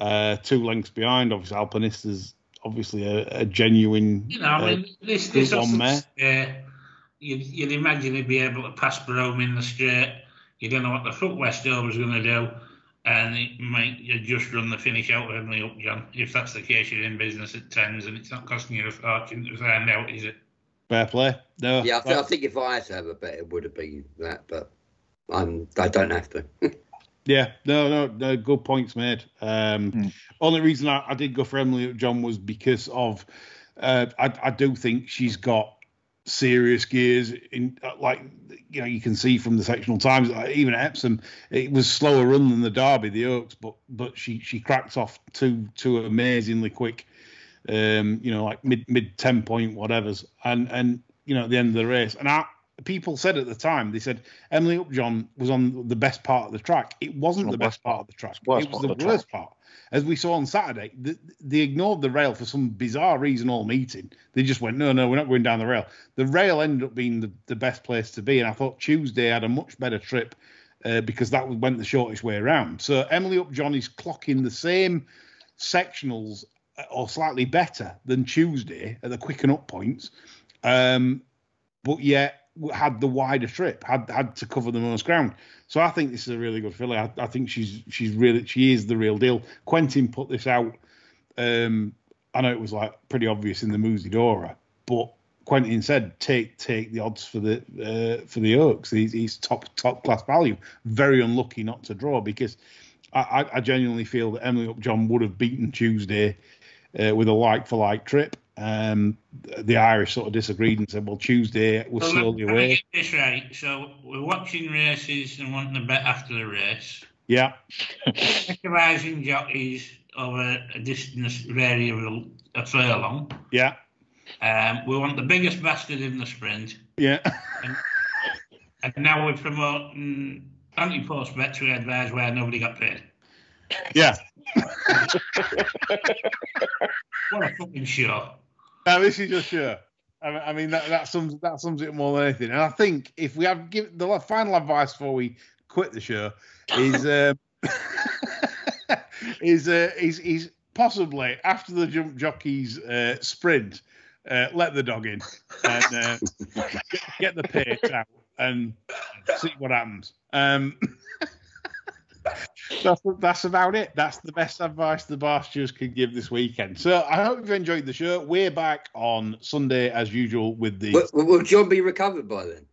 uh, two lengths behind. Obviously, Alpinista's obviously a, a genuine. You know, I uh, this this one there. yeah, you'd, you'd imagine he'd be able to pass Broome in the straight. You don't know what the foot Westover's going to do, and it might you just run the finish out with Emily Upjohn. If that's the case, you're in business at tens, and it's not costing you a fortune to find out, is it? Fair play. No, Yeah, I, th- I think if I had to have a bet, it would have been that, but I'm, I don't have to. Yeah, no, no, no. Good points made. Um, Hmm. Only reason I, I did go for Emily John was because of uh, I, I do think she's got serious gears in uh, like you know you can see from the sectional times uh, even at Epsom it was slower run than the Derby the Oaks but but she she cracked off two two amazingly quick um you know like mid mid 10 point whatevers and and you know at the end of the race. And I people said at the time they said Emily Upjohn was on the best part of the track it wasn't the the best part of the track it was the the worst part as we saw on Saturday, th they ignored the rail for some bizarre reason all meeting. They just went, no, no, we're not going down the rail. The rail ended up being the, the best place to be, and I thought Tuesday had a much better trip uh, because that went the shortest way around. So Emily Upjohn is clocking the same sectionals uh, or slightly better than Tuesday at the quicken up points, um, but yet had the wider trip, had had to cover the most ground. So I think this is a really good filly. I, I think she's she's really she is the real deal. Quentin put this out. Um, I know it was like pretty obvious in the Musidora, but Quentin said take take the odds for the uh, for the Oaks. He's, he's top top class value. Very unlucky not to draw because I, I, genuinely feel that Emily Upjohn would have beaten Tuesday uh, with a like for like trip. Um, the Irish sort of disagreed and said, "Well, Tuesday was Well, slowly away." get this right. So we're watching races and wanting to bet after the race. Yeah, Specialising jockeys over a distance variable a furlong. yeah, Um, we want the biggest bastard in the sprint. yeah, And now we're promoting anti-post bets we advise where nobody got paid. yeah. What a fucking show. Now this is your sure. I mean, I mean that, that sums that sums it more than anything. And I think if we have give the final advice before we quit the show is uh, is uh, is is possibly after the jump jockey's uh, sprint, uh, let the dog in and uh, get, get the pace out and see what happens. Um, that's, that's about it. That's the best advice the Bastards could give this weekend. So I hope you've enjoyed the show. We're back on Sunday as usual with the. Will, will John be recovered by then?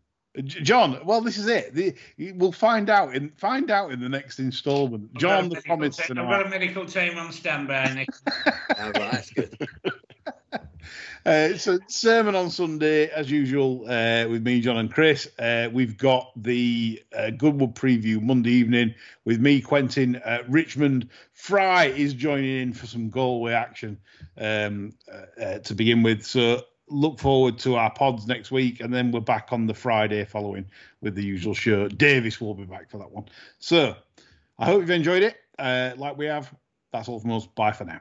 John, well, this is it. The, we'll find out in find out in the next instalment. John, the medical promise te- I've got a medical team on standby, Nick. Oh, right, that's good. Uh, so sermon on Sunday as usual uh, with me, John and Chris. Uh, we've got the uh, Goodwood preview Monday evening with me, Quentin. Richmond Fry is joining in for some Galway action um, uh, uh, to begin with. So look forward to our pods next week, and then we're back on the Friday following with the usual show. Davis will be back for that one. So I hope you've enjoyed it, like we have. That's all from us. Bye for now.